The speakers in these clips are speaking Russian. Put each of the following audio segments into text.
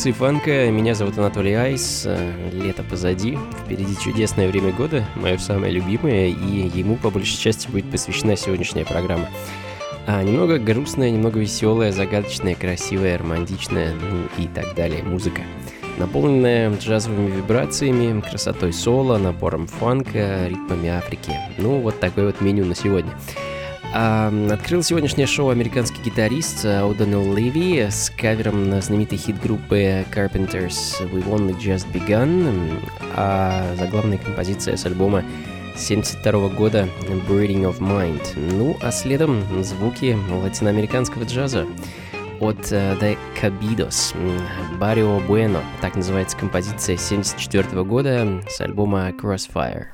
Функции фанка. Меня зовут Анатолий Айс. Лето позади. Впереди чудесное время года, мое самое любимое, и ему по большей части будет посвящена сегодняшняя программа. А немного грустная, немного веселая, загадочная, красивая, романтичная, ну и так далее музыка. Наполненная джазовыми вибрациями, красотой соло, напором фанка, ритмами Африки. Ну, вот такое вот меню на сегодня. Открыл сегодняшнее шоу американский гитарист О'Доннелл Леви с кавером на знаменитой хит-группы Carpenters We've Only Just Begun, а заглавная композиция с альбома 72 года Breeding of Mind. Ну, а следом звуки латиноамериканского джаза от The Cabidos, Barrio Bueno, так называется композиция 74 года с альбома Crossfire.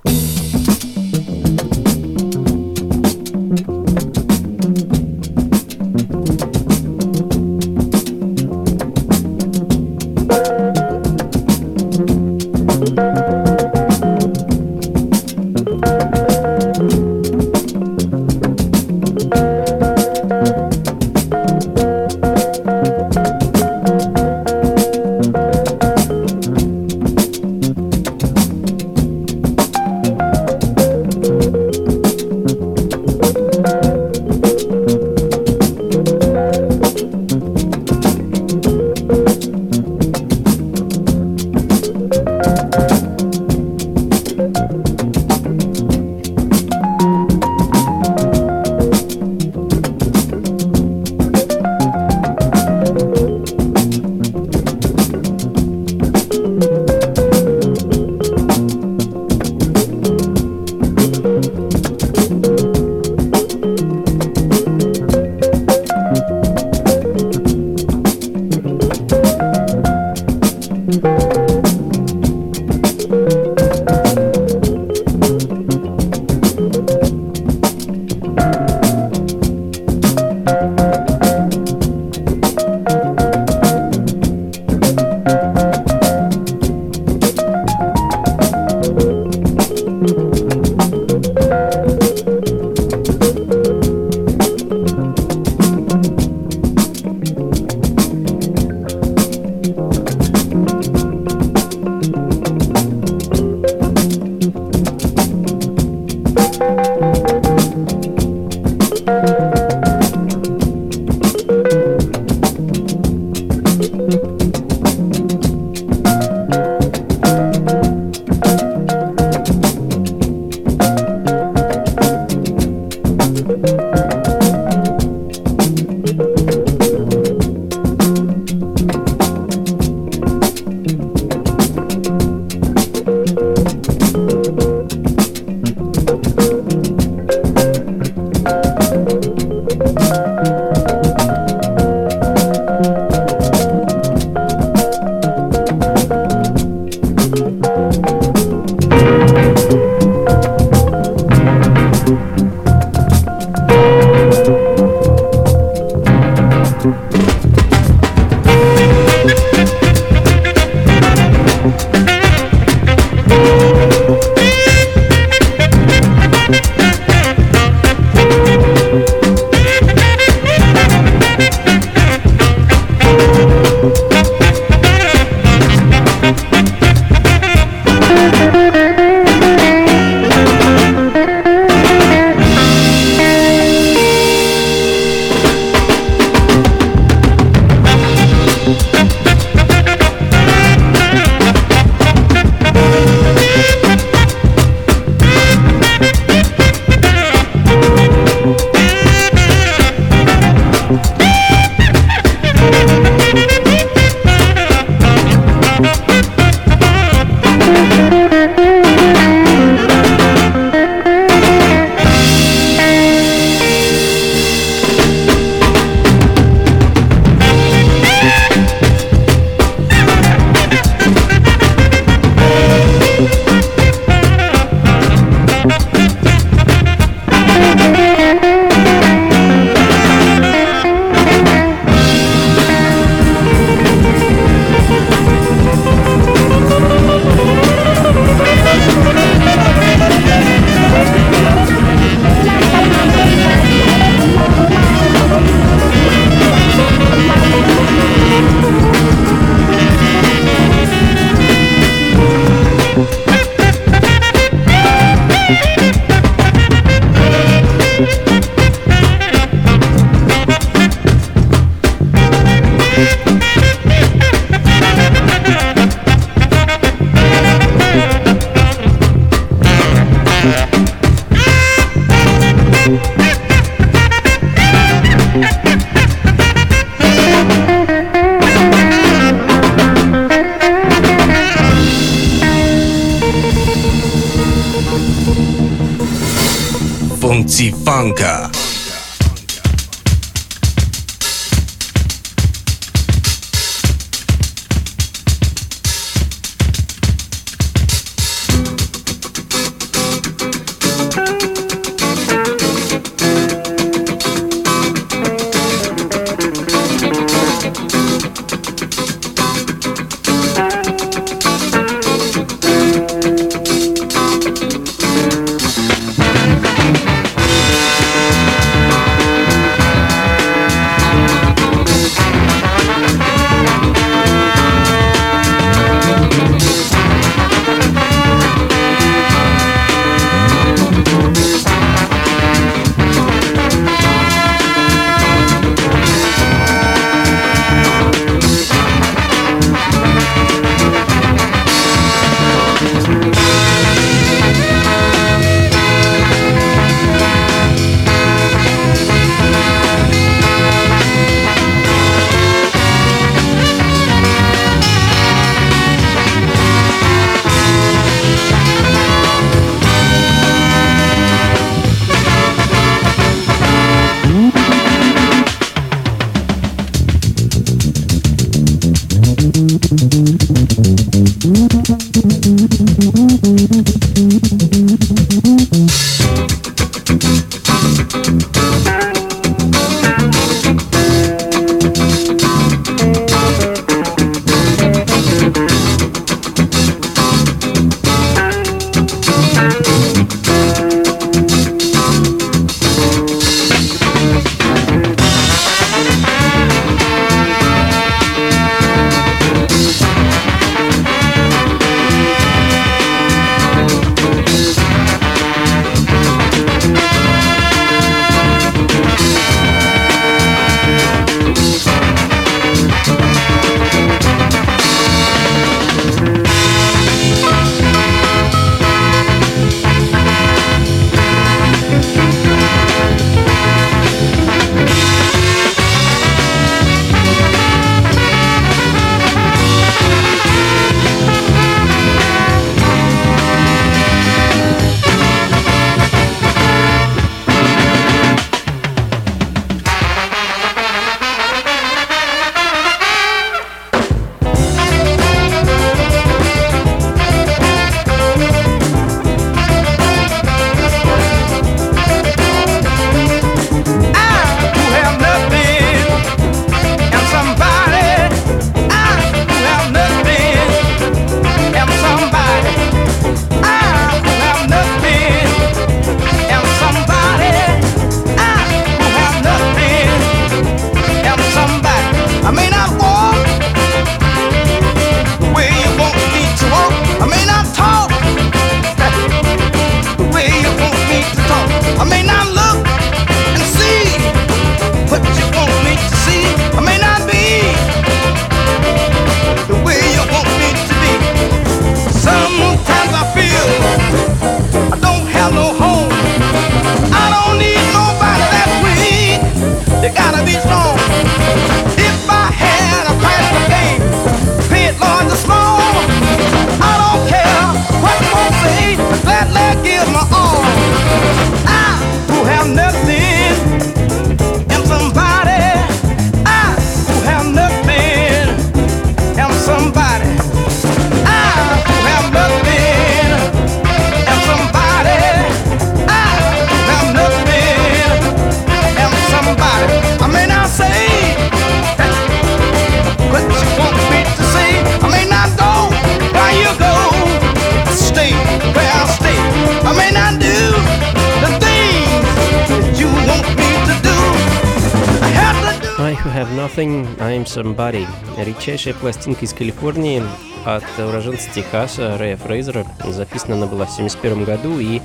Somebody. Редчайшая пластинка из Калифорнии от уроженца Техаса Рэя Фрейзера. Записана она была в 1971 году и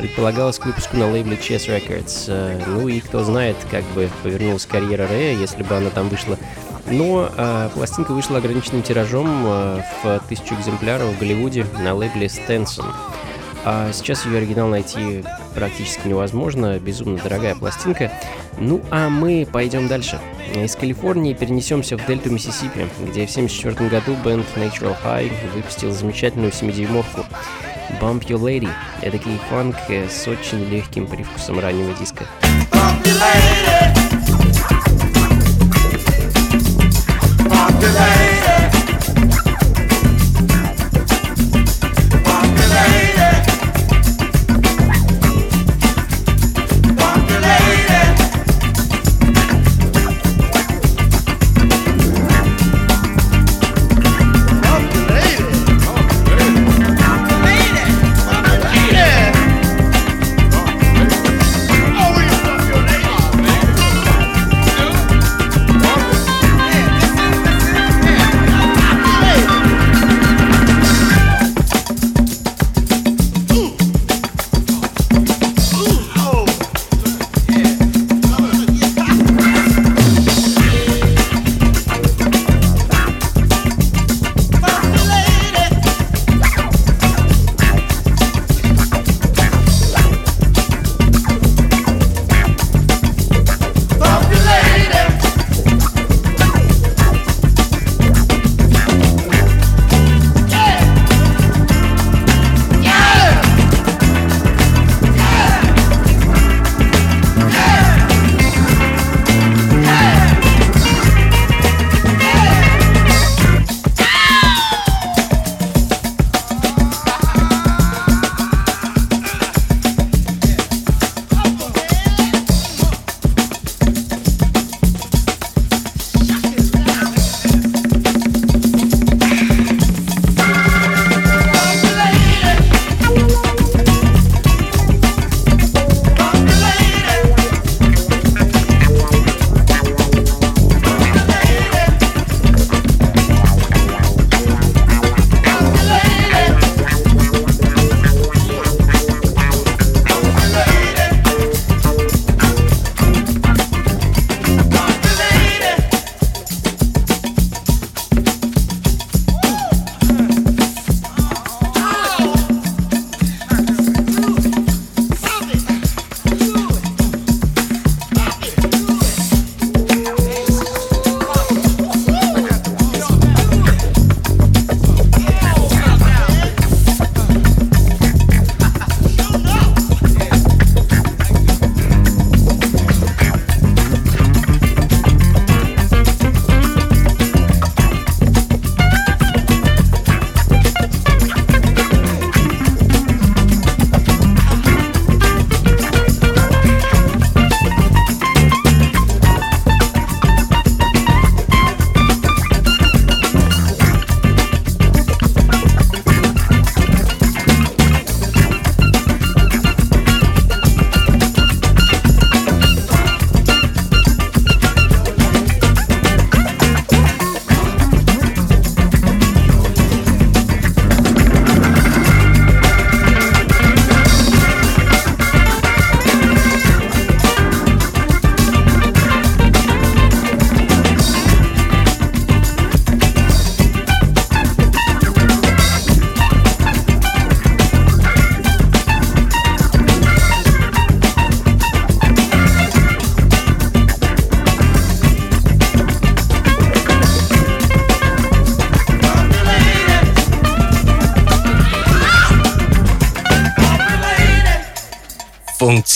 предполагалась к выпуску на лейбле Chess Records. Э, ну и кто знает, как бы повернулась карьера Рэя, если бы она там вышла. Но э, пластинка вышла ограниченным тиражом э, в тысячу экземпляров в Голливуде на лейбле Stenson. А сейчас ее оригинал найти практически невозможно, безумно дорогая пластинка. Ну а мы пойдем дальше. Из Калифорнии перенесемся в дельту Миссисипи, где в 1974 году бенд Natural High выпустил замечательную 7-дюймовку Bump Your Lady. Это фанк с очень легким привкусом раннего диска. Bump your lady.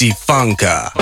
Funka.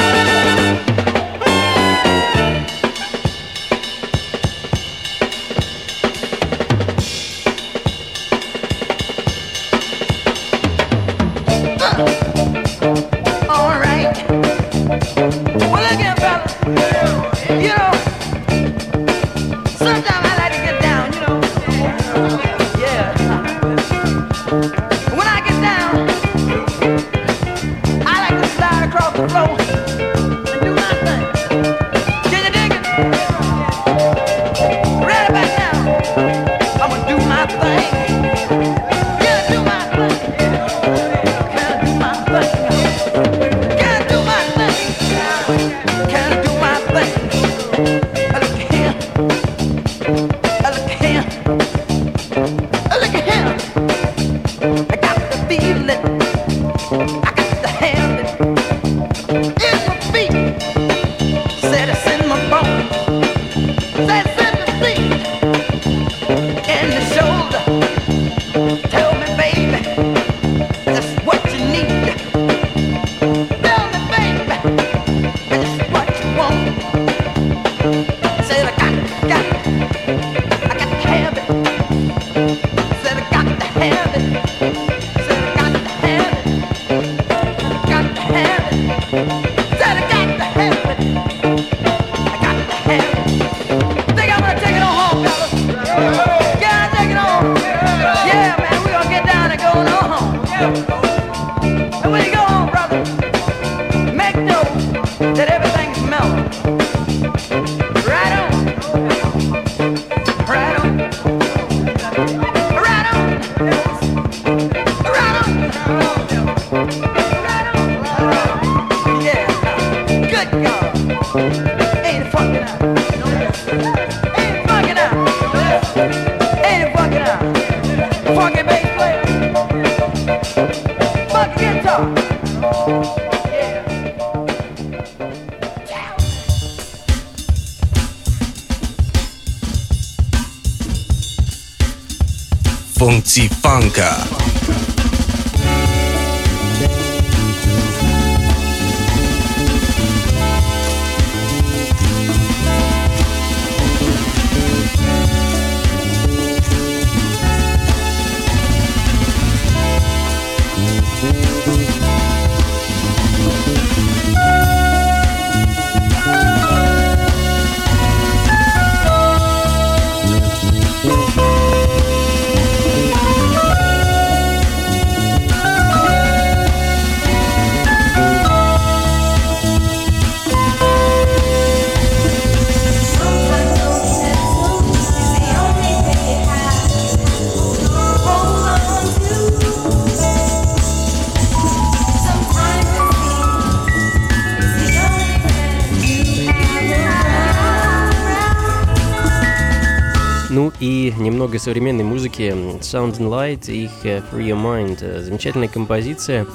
Современной музыки. Sound and Light и их э, Free Your Mind. Э, замечательная композиция.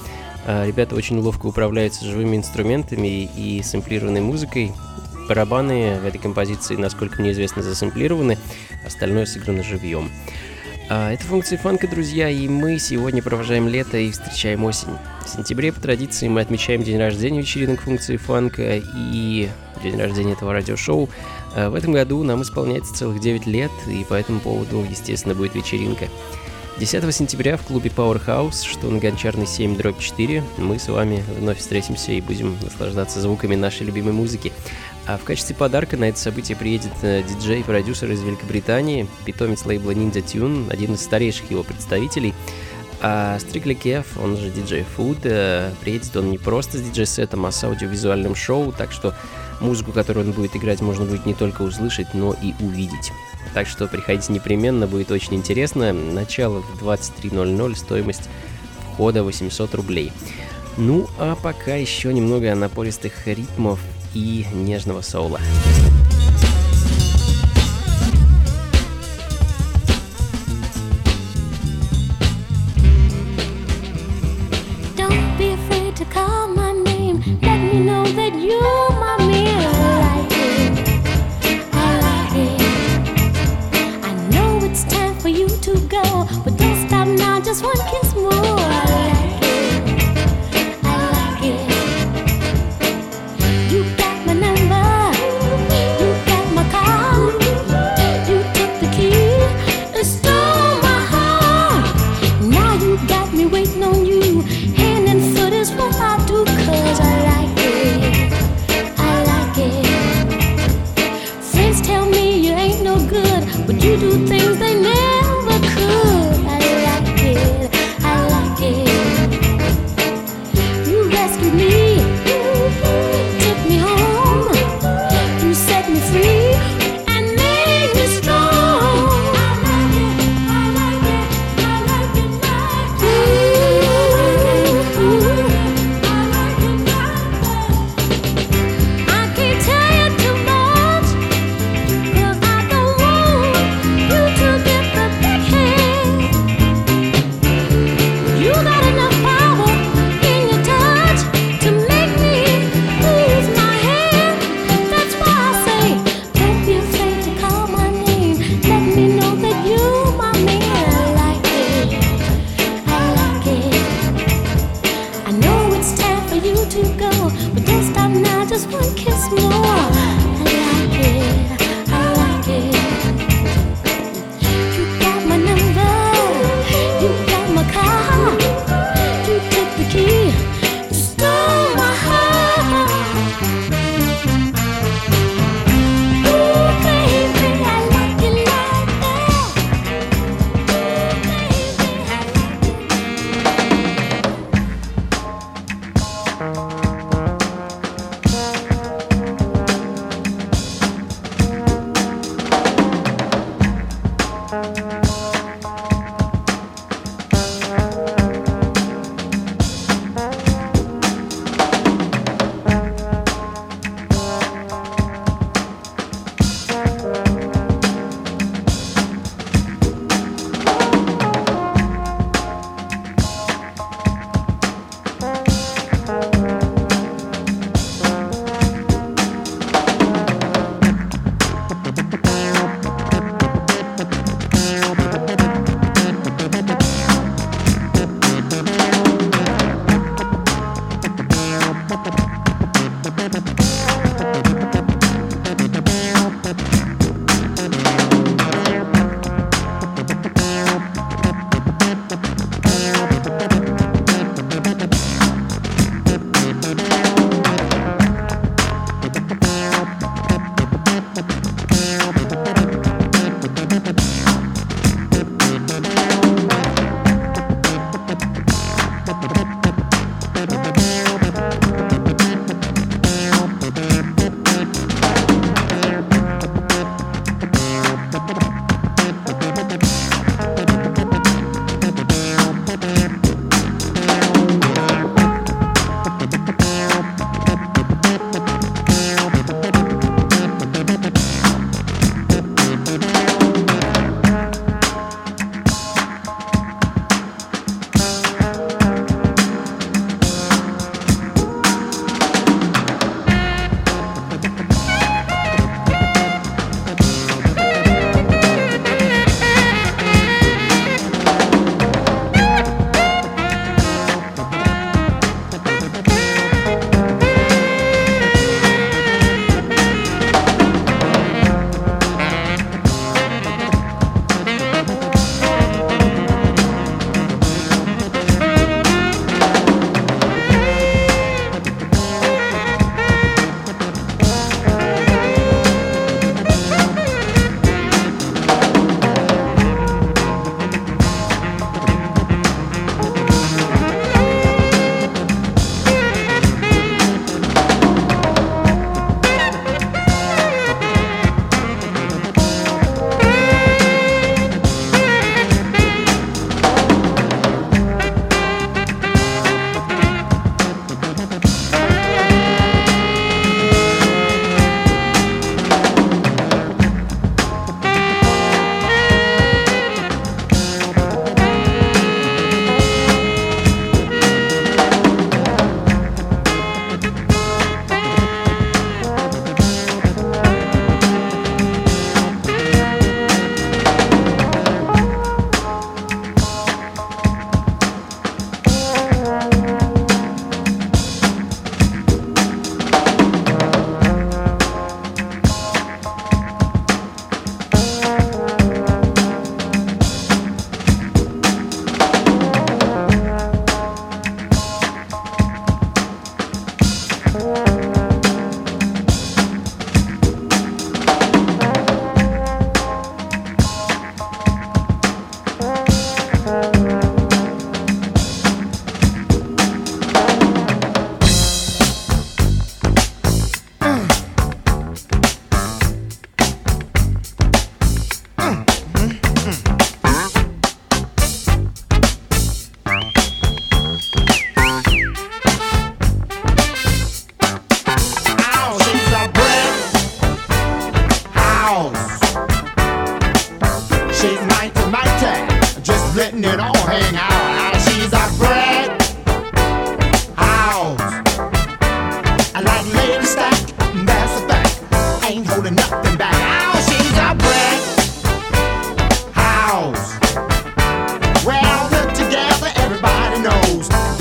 Э, ребята очень ловко управляются живыми инструментами и сэмплированной музыкой. Барабаны в этой композиции, насколько мне известно, засэмплированы, остальное сыграно живьем. Это функции фанка, друзья, и мы сегодня провожаем лето и встречаем осень. Сентябре по традиции мы отмечаем день рождения вечеринок функции фанка и день рождения этого радиошоу. Э, в этом году нам исполняется целых 9 лет, и по этому поводу, естественно, будет вечеринка. 10 сентября в клубе Powerhouse, что на Гончарной 7 дробь 4, мы с вами вновь встретимся и будем наслаждаться звуками нашей любимой музыки. А в качестве подарка на это событие приедет э, диджей и продюсер из Великобритании, питомец лейбла Ninja Tune, один из старейших его представителей. А Strictly Kev, он же DJ Food, э, приедет он не просто с диджей-сетом, а с аудиовизуальным шоу, так что Музыку, которую он будет играть, можно будет не только услышать, но и увидеть. Так что приходите непременно, будет очень интересно. Начало в 23.00, стоимость входа 800 рублей. Ну, а пока еще немного напористых ритмов и нежного соула. just one kiss more.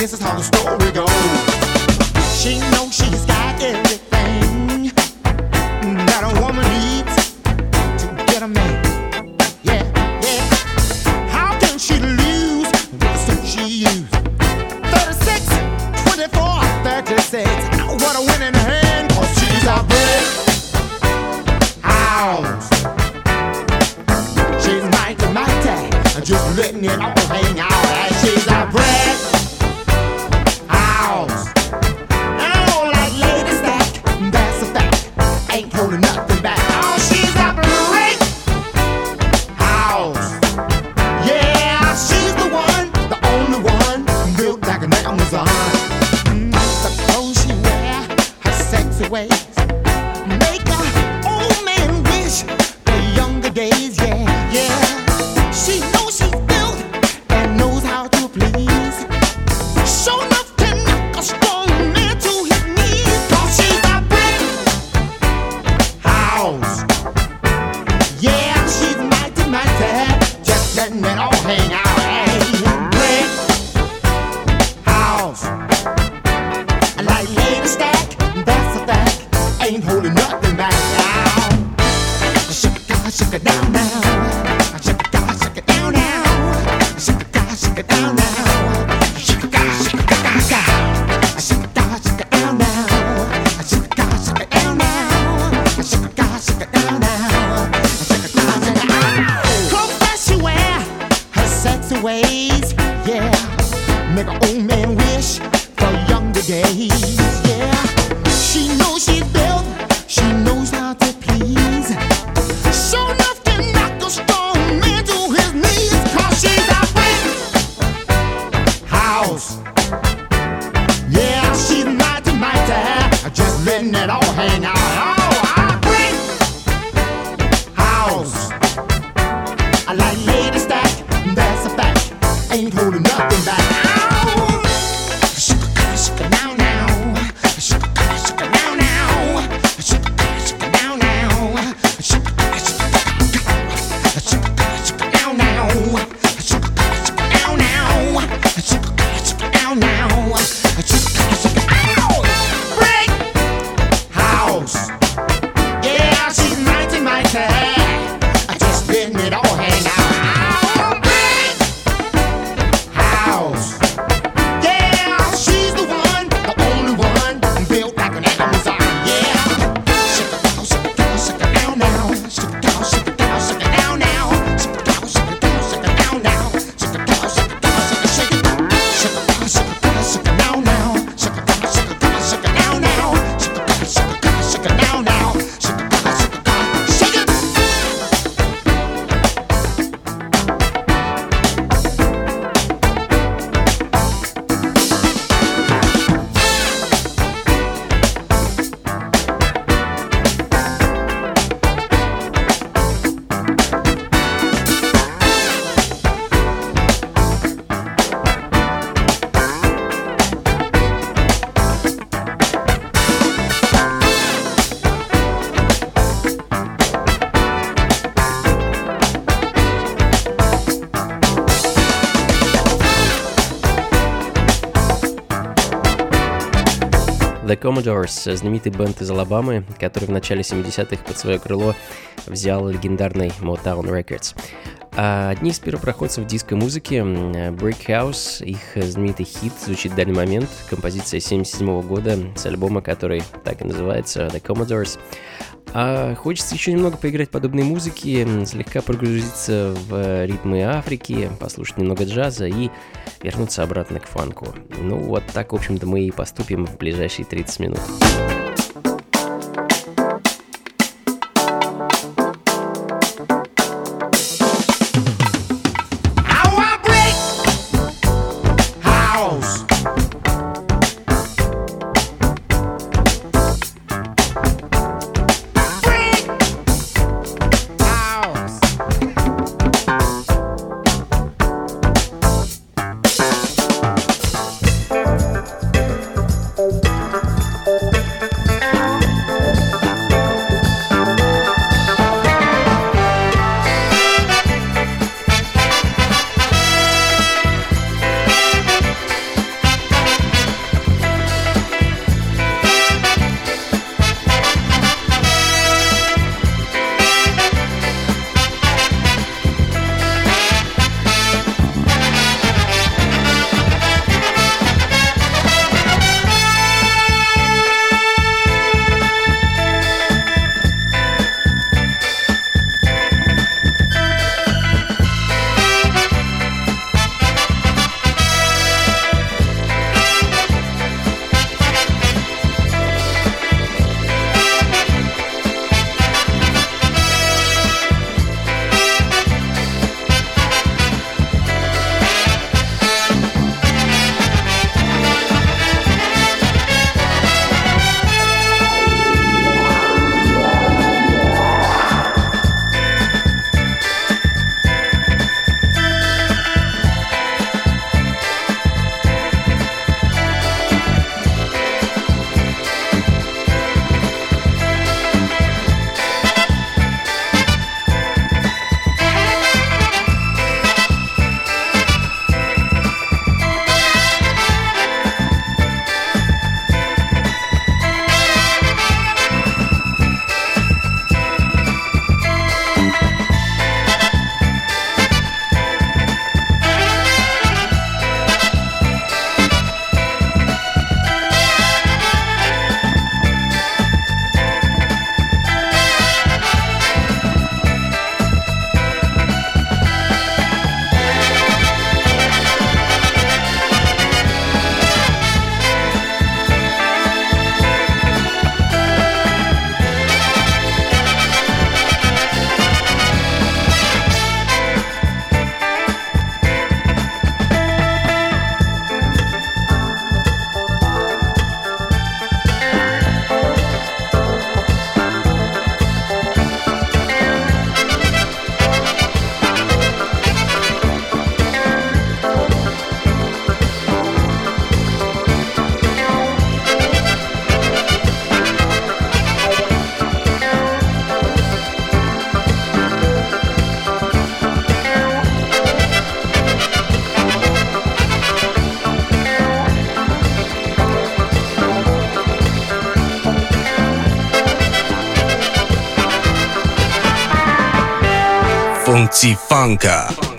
This is how the story goes. Commodores, знаменитый бенд из Алабамы, который в начале 70-х под свое крыло взял легендарный Motown Records. А одни из первопроходцев диско-музыки, Brick House, их знаменитый хит звучит в данный момент, композиция 77 года с альбома, который так и называется, The Commodores. А хочется еще немного поиграть подобной музыки, слегка прогрузиться в ритмы Африки, послушать немного джаза и вернуться обратно к фанку. Ну вот так, в общем-то, мы и поступим в ближайшие 30 минут. Antifunker.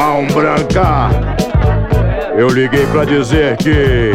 Mão Branca. Eu liguei pra dizer que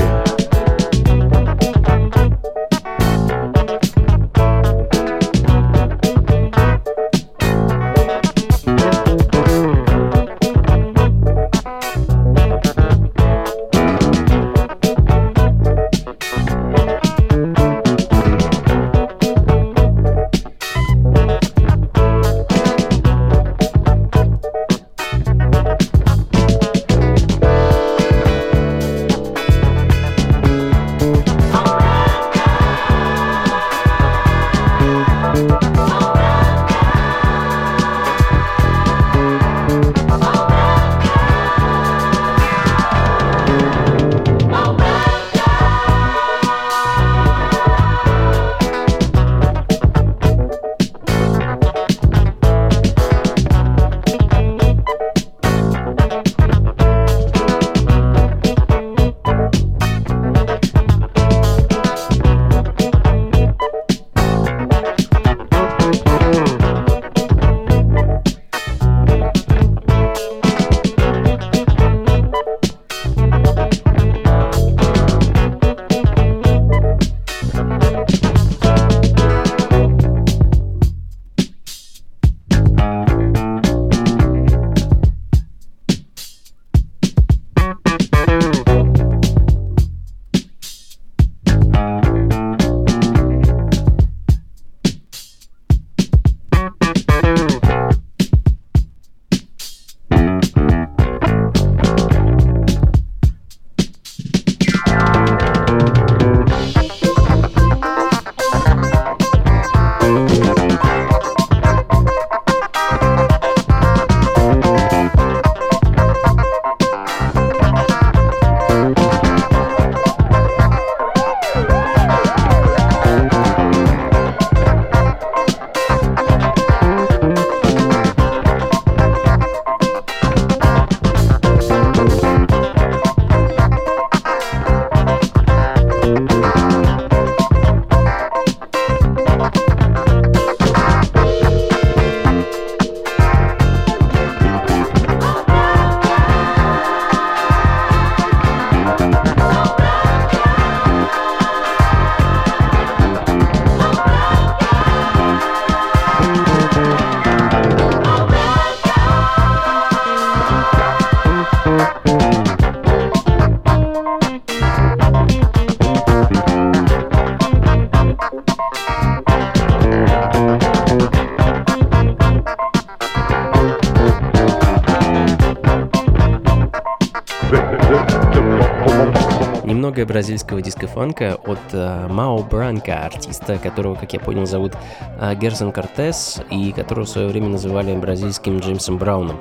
немного бразильского диско-фанка от э, Мао Бранка, артиста, которого, как я понял, зовут э, Герсон Кортес, и которого в свое время называли бразильским Джеймсом Брауном.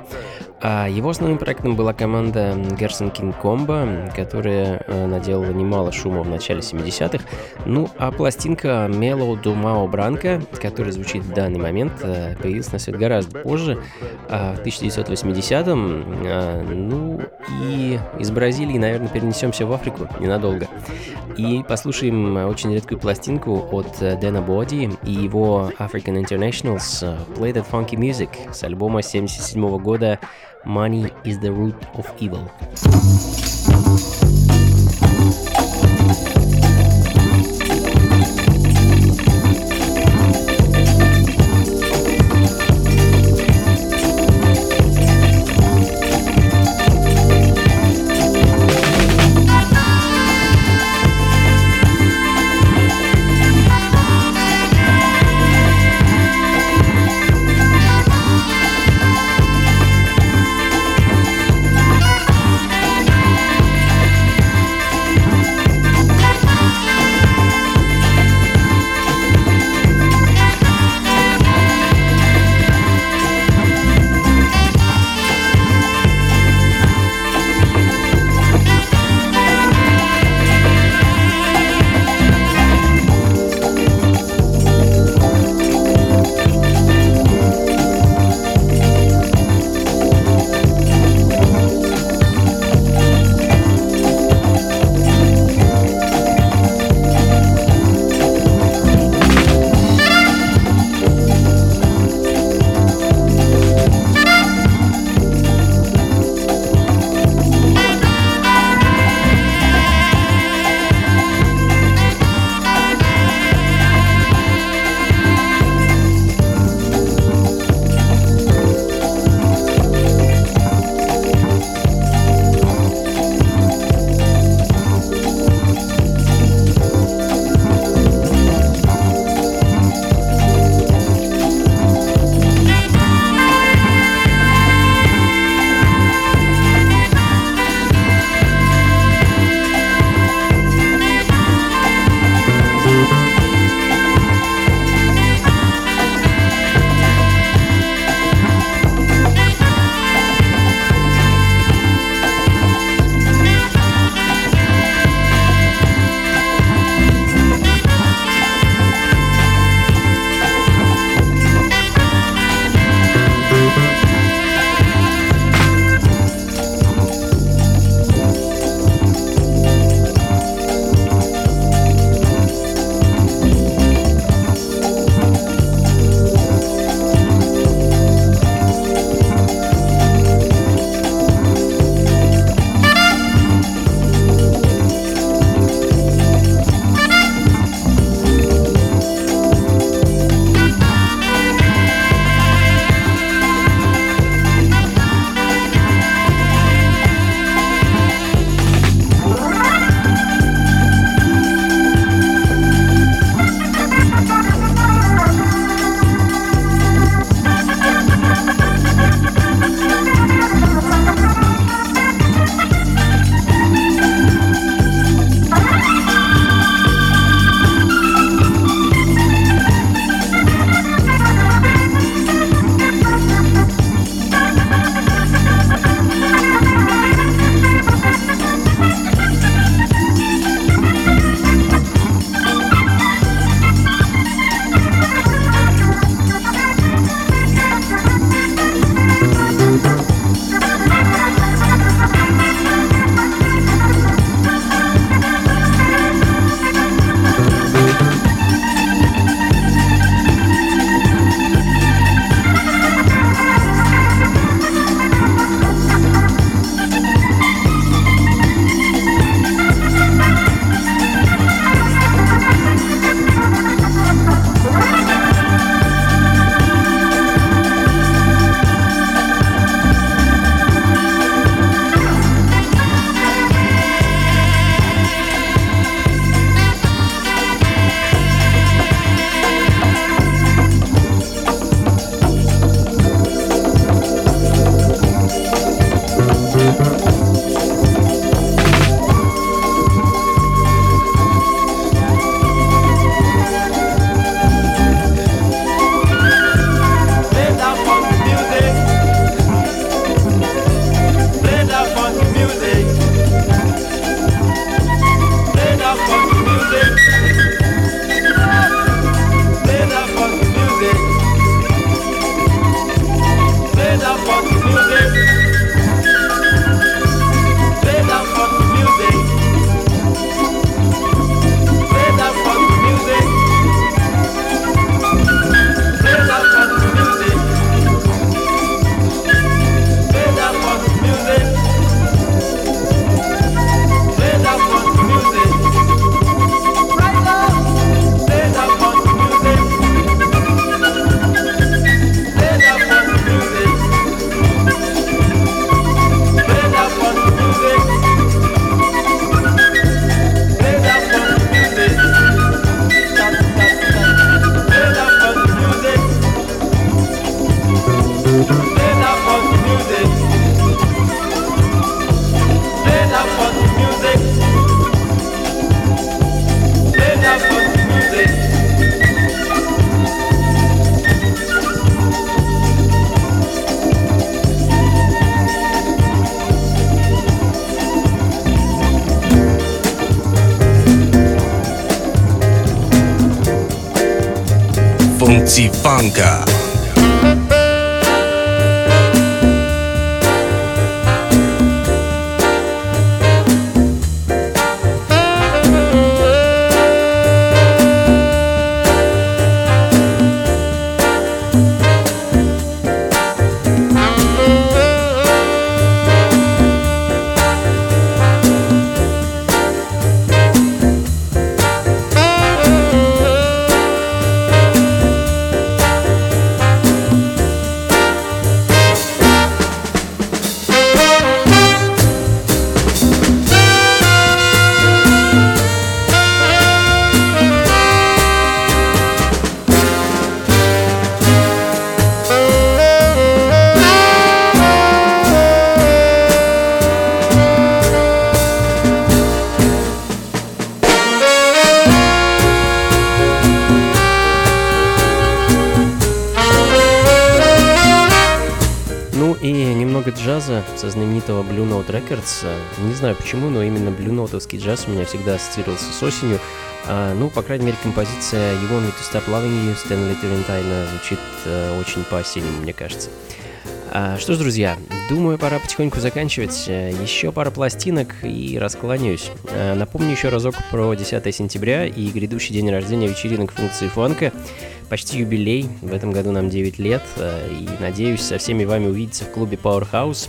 А его основным проектом была команда Gerson King Combo, которая э, наделала немало шума в начале 70-х. Ну, а пластинка Mellow do Mao Branca, которая звучит в данный момент, э, появилась на свет гораздо позже, э, в 1980-м. Э, ну, и из Бразилии, наверное, перенесемся в Африку ненадолго. И послушаем очень редкую пластинку от э, Дэна Боди и его African Internationals э, Play That Funky Music с альбома 77 года Money is the root of evil. Fancy Funka. Records. Не знаю почему, но именно Note'овский джаз у меня всегда ассоциировался с осенью. А, ну, по крайней мере, композиция You Want Me To Stop Loving You Стэнли Турентайна звучит а, очень по-осеннему, мне кажется. А, что ж, друзья, думаю, пора потихоньку заканчивать. Еще пара пластинок и раскланяюсь. А, напомню еще разок про 10 сентября и грядущий день рождения вечеринок функции фанка почти юбилей. В этом году нам 9 лет. Э, и надеюсь со всеми вами увидеться в клубе Powerhouse.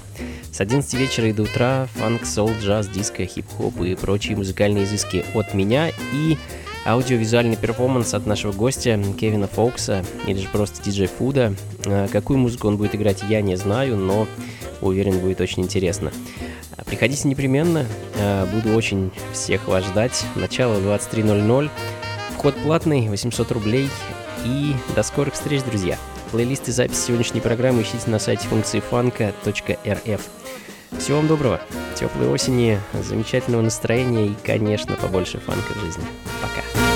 С 11 вечера и до утра фанк, сол, джаз, диско, хип-хоп и прочие музыкальные изыски от меня и аудиовизуальный перформанс от нашего гостя Кевина Фокса или же просто диджей Фуда. Э, какую музыку он будет играть, я не знаю, но уверен, будет очень интересно. Приходите непременно, э, буду очень всех вас ждать. Начало 23.00. Вход платный, 800 рублей. И до скорых встреч, друзья! Плейлисты записи сегодняшней программы ищите на сайте функции фанка.рф. Всего вам доброго, теплой осени, замечательного настроения и, конечно, побольше фанка в жизни. Пока!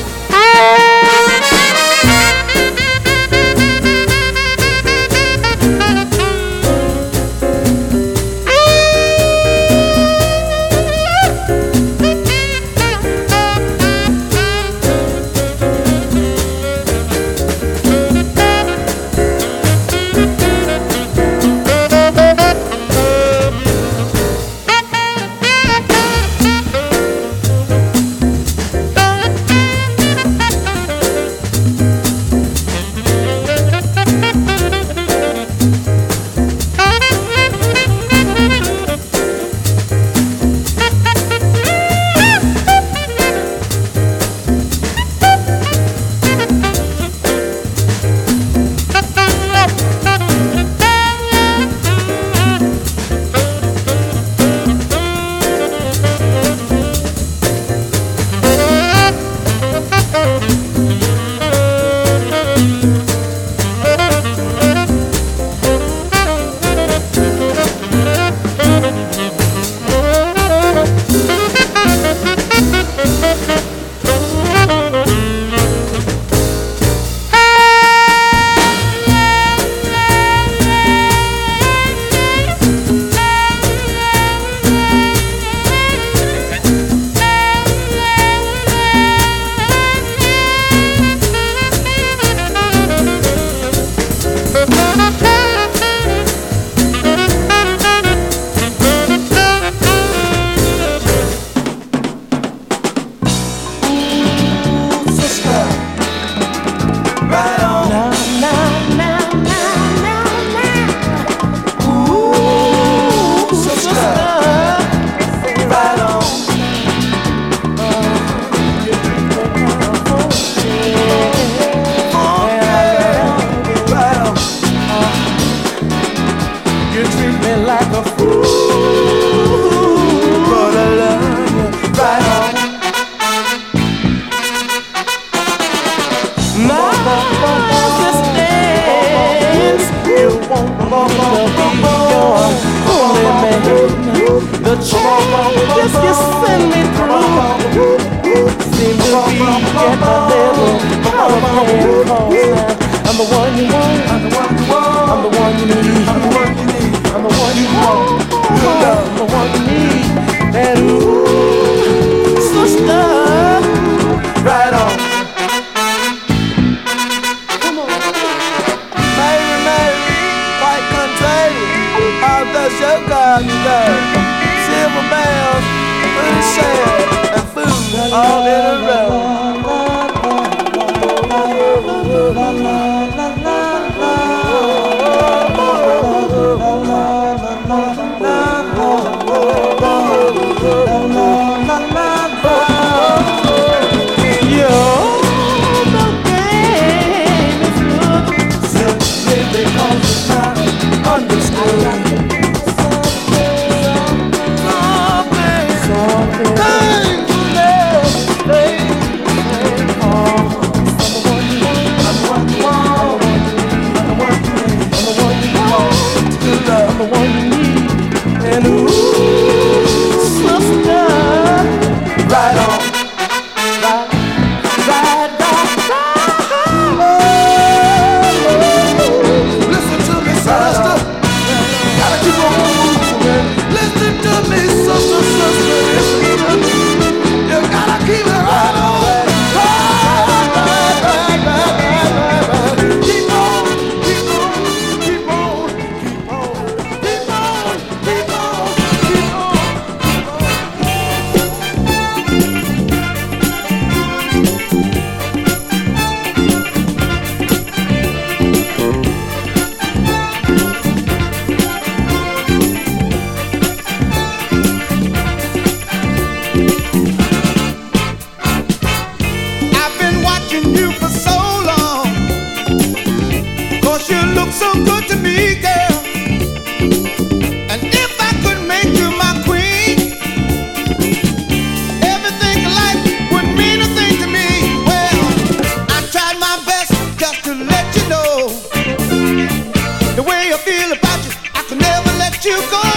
you go